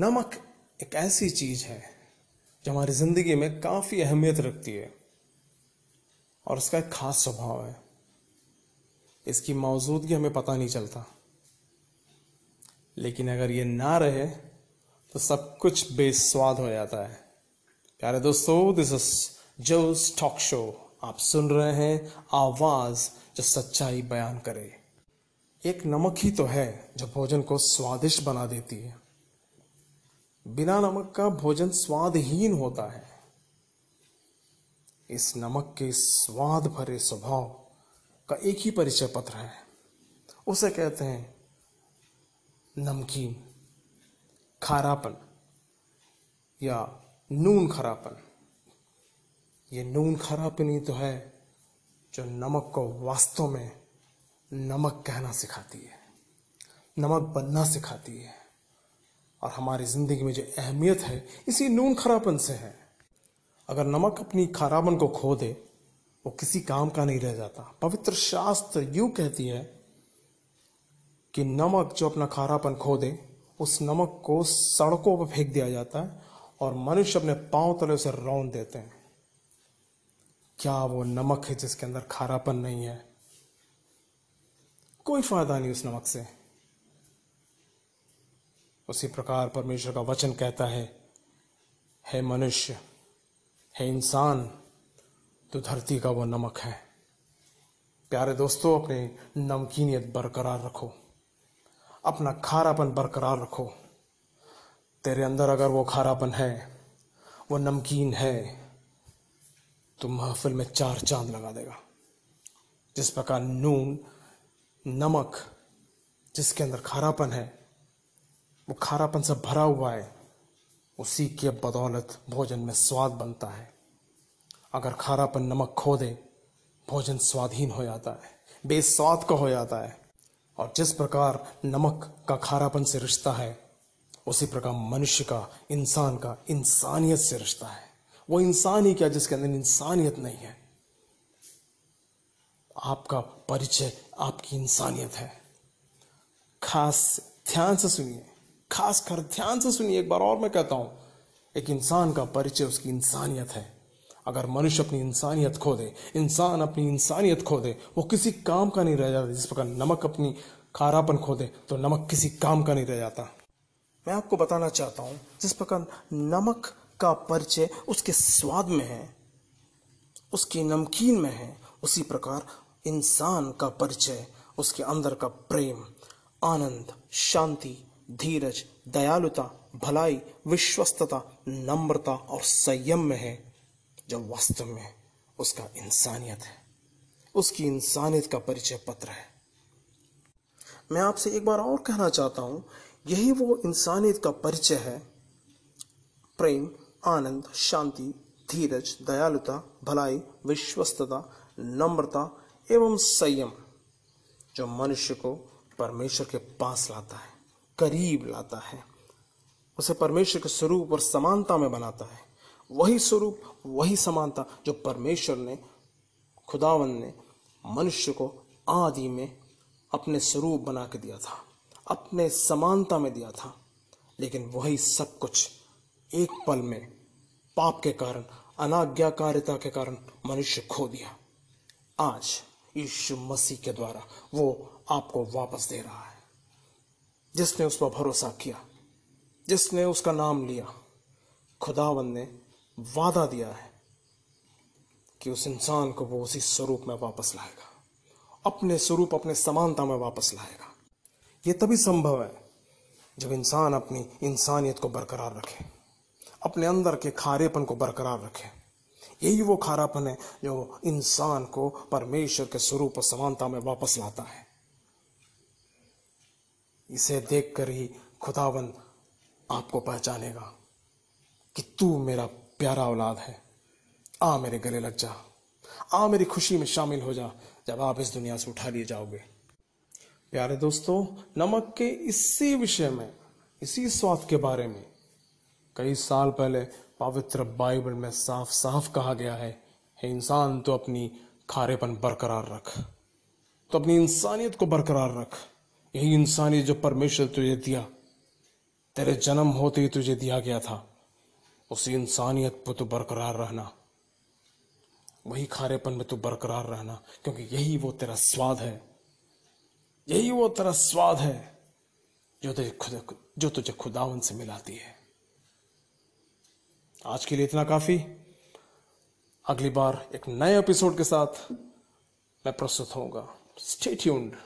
नमक एक ऐसी चीज़ है जो हमारी ज़िंदगी में काफ़ी अहमियत रखती है और उसका एक खास स्वभाव है। इसकी मौजूदगी हमें पता नहीं चलता। लेकिन अगर ये ना रहे तो सब कुछ बेस्वाद हो जाता है। प्यारे दोस्तों this is Joe's talk show आप सुन रहे हैं आवाज़ जो सच्चाई बयान करे। एक नमक ही तो है जो भोजन को स्वादिष्ट बना देती है। बिना नमक का भोजन स्वादहीन होता है। इस नमक के स्वाद भरे स्वभाव का एक ही परिचय पत्र है। उसे कहते हैं नमकीन, खारापन या नून खरापन। ये नून खरापन ही तो है जो नमक को वास्तव में नमक कहना सिखाती है, नमक बनना सिखाती है। और हमारी ज़िंदगी में जो अहमियत है, इसी नून खरापन से है। अगर नमक अपनी खराबन को खो दे, वो किसी काम का नहीं रह जाता। पवित्र शास्त्र यू कहती है कि नमक जो अपना खारापन खो दे, उस नमक को सड़कों पर फेंक दिया जाता है और मनुष्य अपने पाँव तले उसे रौन देते हैं। क्या वो नमक है जिसके अंदर खारापन नहीं है? कोई फ़ायदा नहीं उस नमक से। उसी प्रकार परमेश्वर का वचन कहता है है मनुष्य, है इंसान तो धरती का वो नमक है। प्यारे दोस्तों, अपने नमकीनियत बरकरार रखो। अपना खारापन बरकरार रखो। तेरे अंदर अगर वो खारापन है, वो नमकीन है तो महफिल में चार चाँद लगा देगा। जिस प्रकार नून, नमक, जिसके अंदर खारापन है वो खारापन से भरा हुआ है, उसी के बदौलत भोजन में स्वाद बनता है। अगर खारापन नमक खो दे, भोजन स्वादहीन हो जाता है, बेस्वाद का हो जाता है। और जिस प्रकार नमक का खारापन से रिश्ता है, उसी प्रकार मनुष्य का, इंसान का इंसानियत से रिश्ता है। वो इंसान ही क्या जिसके अंदर इंसानियत नहीं है? आपका परिचय आपकी इंसानियत है। खास ध्यान से सुनिए। खास कर ध्यान से सुनिए, एक बार और मैं कहता हूँ, एक इंसान का परिचय उसकी इंसानियत है। अगर मनुष्य अपनी इंसानियत खो दे, इंसान अपनी इंसानियत खो दे, वो किसी काम का नहीं रह जाता, जिस प्रकार नमक अपनी खारापन खो दे तो नमक किसी काम का नहीं रह जाता। मैं आपको बताना चाहता हूँ, जिस प्रकार नमक का परिचय उसके स्वाद में है, उसकी नमकीन में है, उसी प्रकार इंसान का परिचय, उसके अंदर का प्रेम, आनंद, शांति धीरज, दयालुता, भलाई, विश्वस्तता, नम्रता और संयम में है। जो वास्तव में उसका इंसानियत है, उसकी इंसानियत का परिचय पत्र है। मैं आपसे एक बार और कहना चाहता हूँ, यही वो इंसानियत का परिचय है। प्रेम, आनंद, शांति, धीरज, दयालुता, भलाई, विश्वस्तता, नम्रता एवं संयम जो मनुष्य को परमेश्वर के पास लाता है। करीब लाता है। उसे परमेश्वर के स्वरूप और समानता में बनाता है। वही स्वरूप, वही समानता जो परमेश्वर ने, खुदावन ने मनुष्य को आदि में अपने स्वरूप बना के दिया था, अपने समानता में दिया था। लेकिन वही सब कुछ एक पल में पाप के कारण, अनाज्ञाकारिता के कारण मनुष्य खो दिया। आज यीशु मसीह के द्वारा वो आपको वापस दे रहा है। जिसने उस पर भरोसा किया, जिसने उसका नाम लिया, खुदावन ने वादा दिया है कि उस इंसान को वो उसी स्वरूप में वापस लाएगा, अपने स्वरूप, अपने समानता में वापस लाएगा। ये तभी संभव है जब इंसान अपनी इंसानियत को बरकरार रखे, अपने अंदर के खारेपन को बरकरार रखे। यही वो खारापन है जो इंसान को परमेश्वर के स्वरूप और समानता में वापस लाता है। इसे देखकर ही खुदावन आपको पहचानेगा कि तू मेरा प्यारा औलाद है। आ मेरे गले लग जा। आ मेरी खुशी में शामिल हो जा, जब आप इस दुनिया से उठा लिए जाओगे। प्यारे दोस्तों, नमक के इसी विषय में, इसी स्वाद के बारे में कई साल पहले पवित्र बाइबल में साफ़ साफ़ कहा गया है, हे इंसान तो अपनी खारेपन बरकरार रख। तो अपनी इंसानियत को बरकरार रख। यही इंसान इंसानियत जो परमेश्वर तुझे दिया, तेरे जन्म होते ही तुझे दिया गया था, उसी इंसानियत पर तो बरकरार रहना। वही खारेपन में तू बरकरार रहना, क्योंकि यही वो तेरा स्वाद है। यही वो तेरा स्वाद है जो तुझे खुद, जो तुझे खुदावन से मिलाती है। आज के लिए इतना काफ़ी। अगली बार एक नए एपिसोड के साथ मैं प्रस्तुत होऊँगा। Stay tuned